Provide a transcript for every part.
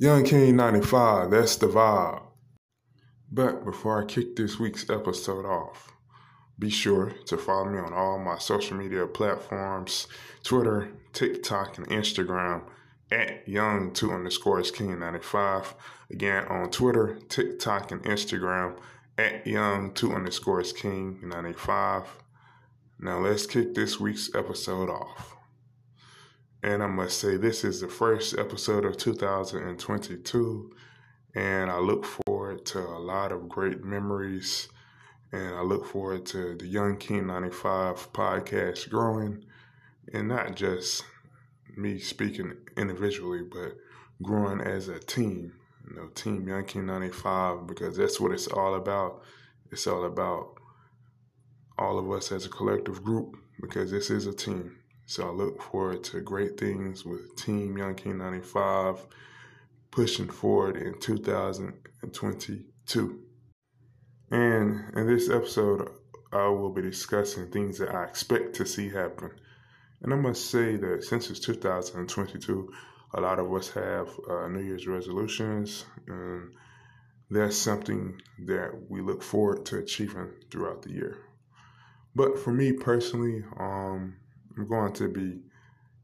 Young King 95, that's the vibe. But before I kick this week's episode off, be sure to follow me on all my social media platforms Twitter, TikTok, and Instagram at Young2 underscores King 95. Again, on Twitter, TikTok, and Instagram at Young2 underscores King 95. Now let's kick this week's episode off. And I must say, this is the first episode of 2022, and I look forward to a lot of great memories. And I look forward to the Young King 95 podcast growing, and not just me speaking individually, but growing as a team. You know, Team Young King 95, because that's what it's all about. It's all about all of us as a collective group, because this is a team. So I look forward to great things with Team Young King 95 pushing forward in 2022. And in this episode, I will be discussing things that I expect to see happen. And I must say that since it's 2022, a lot of us have uh, New Year's resolutions, and that's something that we look forward to achieving throughout the year. But for me personally, um, I'm going to be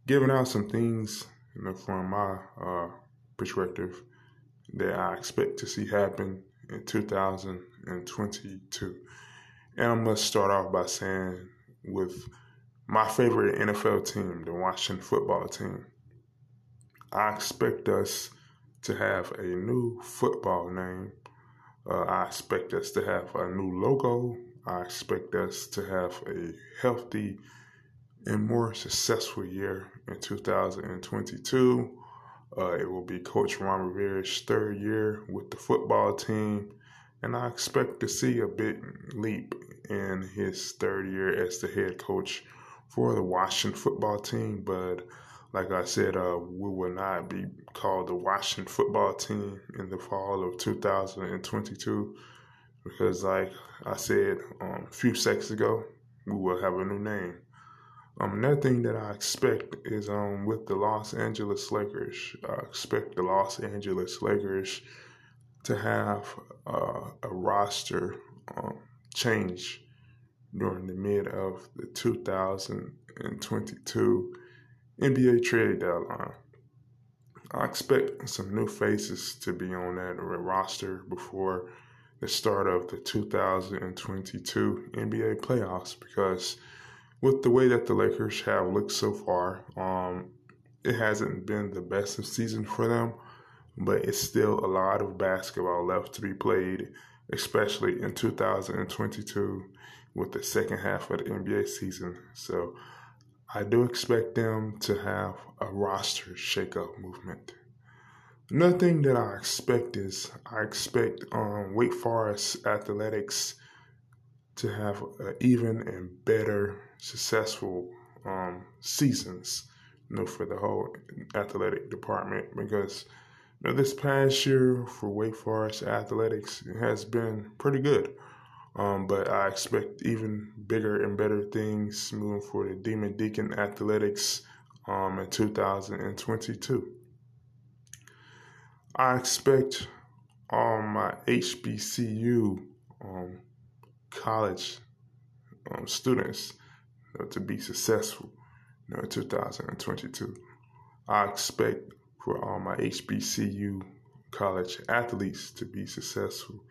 giving out some things, you know, from my uh, perspective that I expect to see happen in 2022. And I must start off by saying with my favorite NFL team, the Washington football team, I expect us to have a new football name. Uh, I expect us to have a new logo. I expect us to have a healthy and more successful year in 2022. Uh, it will be Coach Ron Rivera's third year with the football team, and I expect to see a big leap in his third year as the head coach for the Washington football team. But like I said, uh, we will not be called the Washington football team in the fall of 2022 because, like I said um, a few seconds ago, we will have a new name. Um, another thing that I expect is um with the Los Angeles Lakers, I expect the Los Angeles Lakers to have uh, a roster um, change during the mid of the 2022 NBA trade deadline. I expect some new faces to be on that roster before the start of the 2022 NBA playoffs because with the way that the Lakers have looked so far, um, it hasn't been the best of season for them, but it's still a lot of basketball left to be played, especially in 2022 with the second half of the NBA season. So I do expect them to have a roster shakeup movement. Another thing that I expect is I expect um, Wake Forest Athletics to have an even and better successful um, seasons, you know, for the whole athletic department because you know, this past year for Wake Forest athletics has been pretty good. Um, but I expect even bigger and better things moving for the Demon Deacon athletics um, in 2022. I expect all my HBCU um, college um, students you know, to be successful you know, in 2022. I expect for all my HBCU college athletes to be successful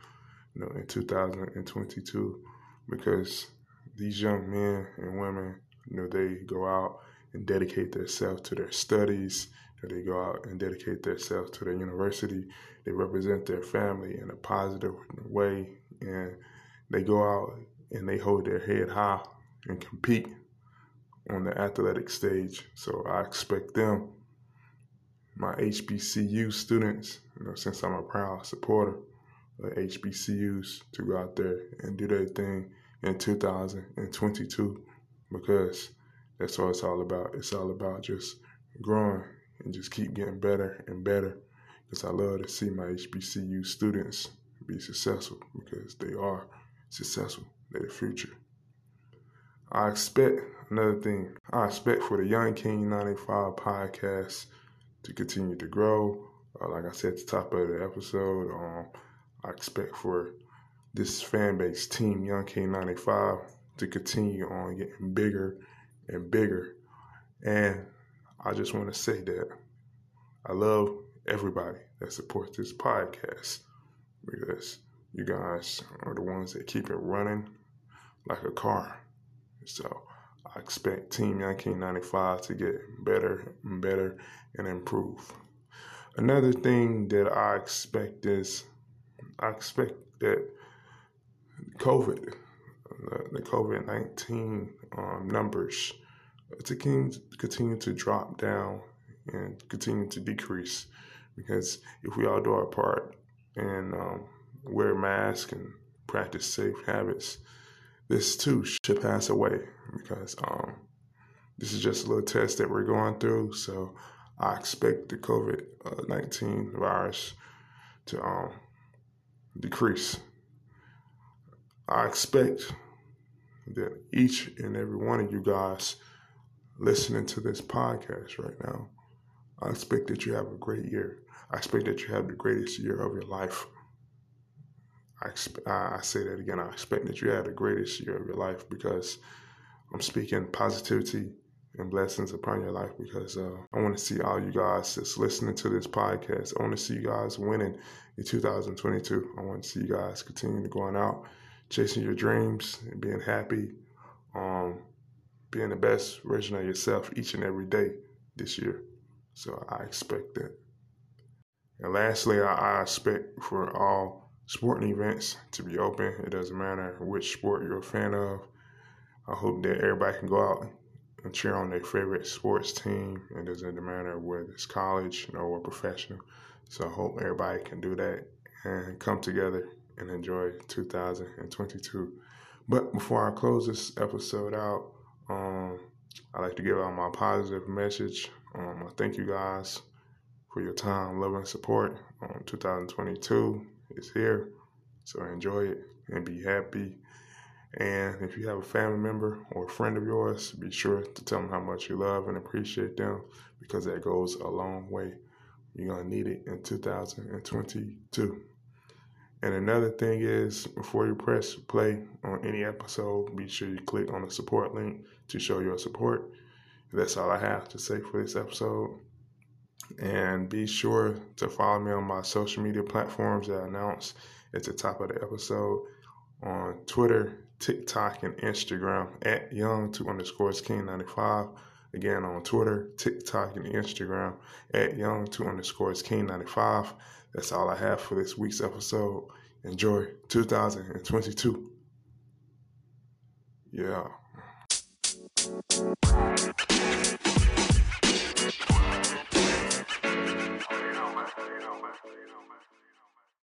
you know, in 2022 because these young men and women, you know, they go out and dedicate themselves to their studies. They go out and dedicate themselves to their university. They represent their family in a positive way, and they go out and they hold their head high and compete on the athletic stage. So I expect them, my HBCU students, you know, since I'm a proud supporter of HBCUs, to go out there and do their thing in 2022 because that's what it's all about. It's all about just growing and just keep getting better and better because I love to see my HBCU students be successful because they are successful. They're the future. I expect another thing. I expect for the Young King 95 podcast to continue to grow. Uh, like I said at the top of the episode, um, I expect for this fan base, Team Young King 95, to continue on getting bigger and bigger. And I just want to say that I love everybody that supports this podcast because you guys are the ones that keep it running like a car. So I expect Team Young K95 to get better and better and improve. Another thing that I expect is I expect that COVID, the COVID 19 um, numbers to continue to drop down and continue to decrease. Because if we all do our part and um, wear masks and practice safe habits, this too should pass away. Because um, this is just a little test that we're going through. So I expect the COVID 19 virus to um, decrease. I expect that each and every one of you guys listening to this podcast right now, I expect that you have a great year. I expect that you have the greatest year of your life. I, I say that again. I expect that you have the greatest year of your life because I'm speaking positivity and blessings upon your life because uh, I want to see all you guys that's listening to this podcast. I want to see you guys winning in 2022. I want to see you guys continuing to going out, chasing your dreams, and being happy, um, being the best version of yourself each and every day this year. So I expect that. And lastly, I, I expect for all sporting events to be open. It doesn't matter which sport you're a fan of. I hope that everybody can go out and cheer on their favorite sports team. It doesn't matter whether it's college or professional. So I hope everybody can do that and come together and enjoy 2022. But before I close this episode out, um, I like to give out my positive message. Um, I thank you guys for your time, love, and support. on 2022 is here, so enjoy it and be happy and if you have a family member or a friend of yours, be sure to tell them how much you love and appreciate them because that goes a long way. You're going to need it in 2022. And another thing is, before you press play on any episode, be sure you click on the support link to show your support. That's all I have to say for this episode. And be sure to follow me on my social media platforms that I announced at the top of the episode on Twitter, TikTok, and Instagram at young two underscores king 95. Again, on Twitter, TikTok, and Instagram at young two underscores king 95. That's all I have for this week's episode. Enjoy 2022. Yeah.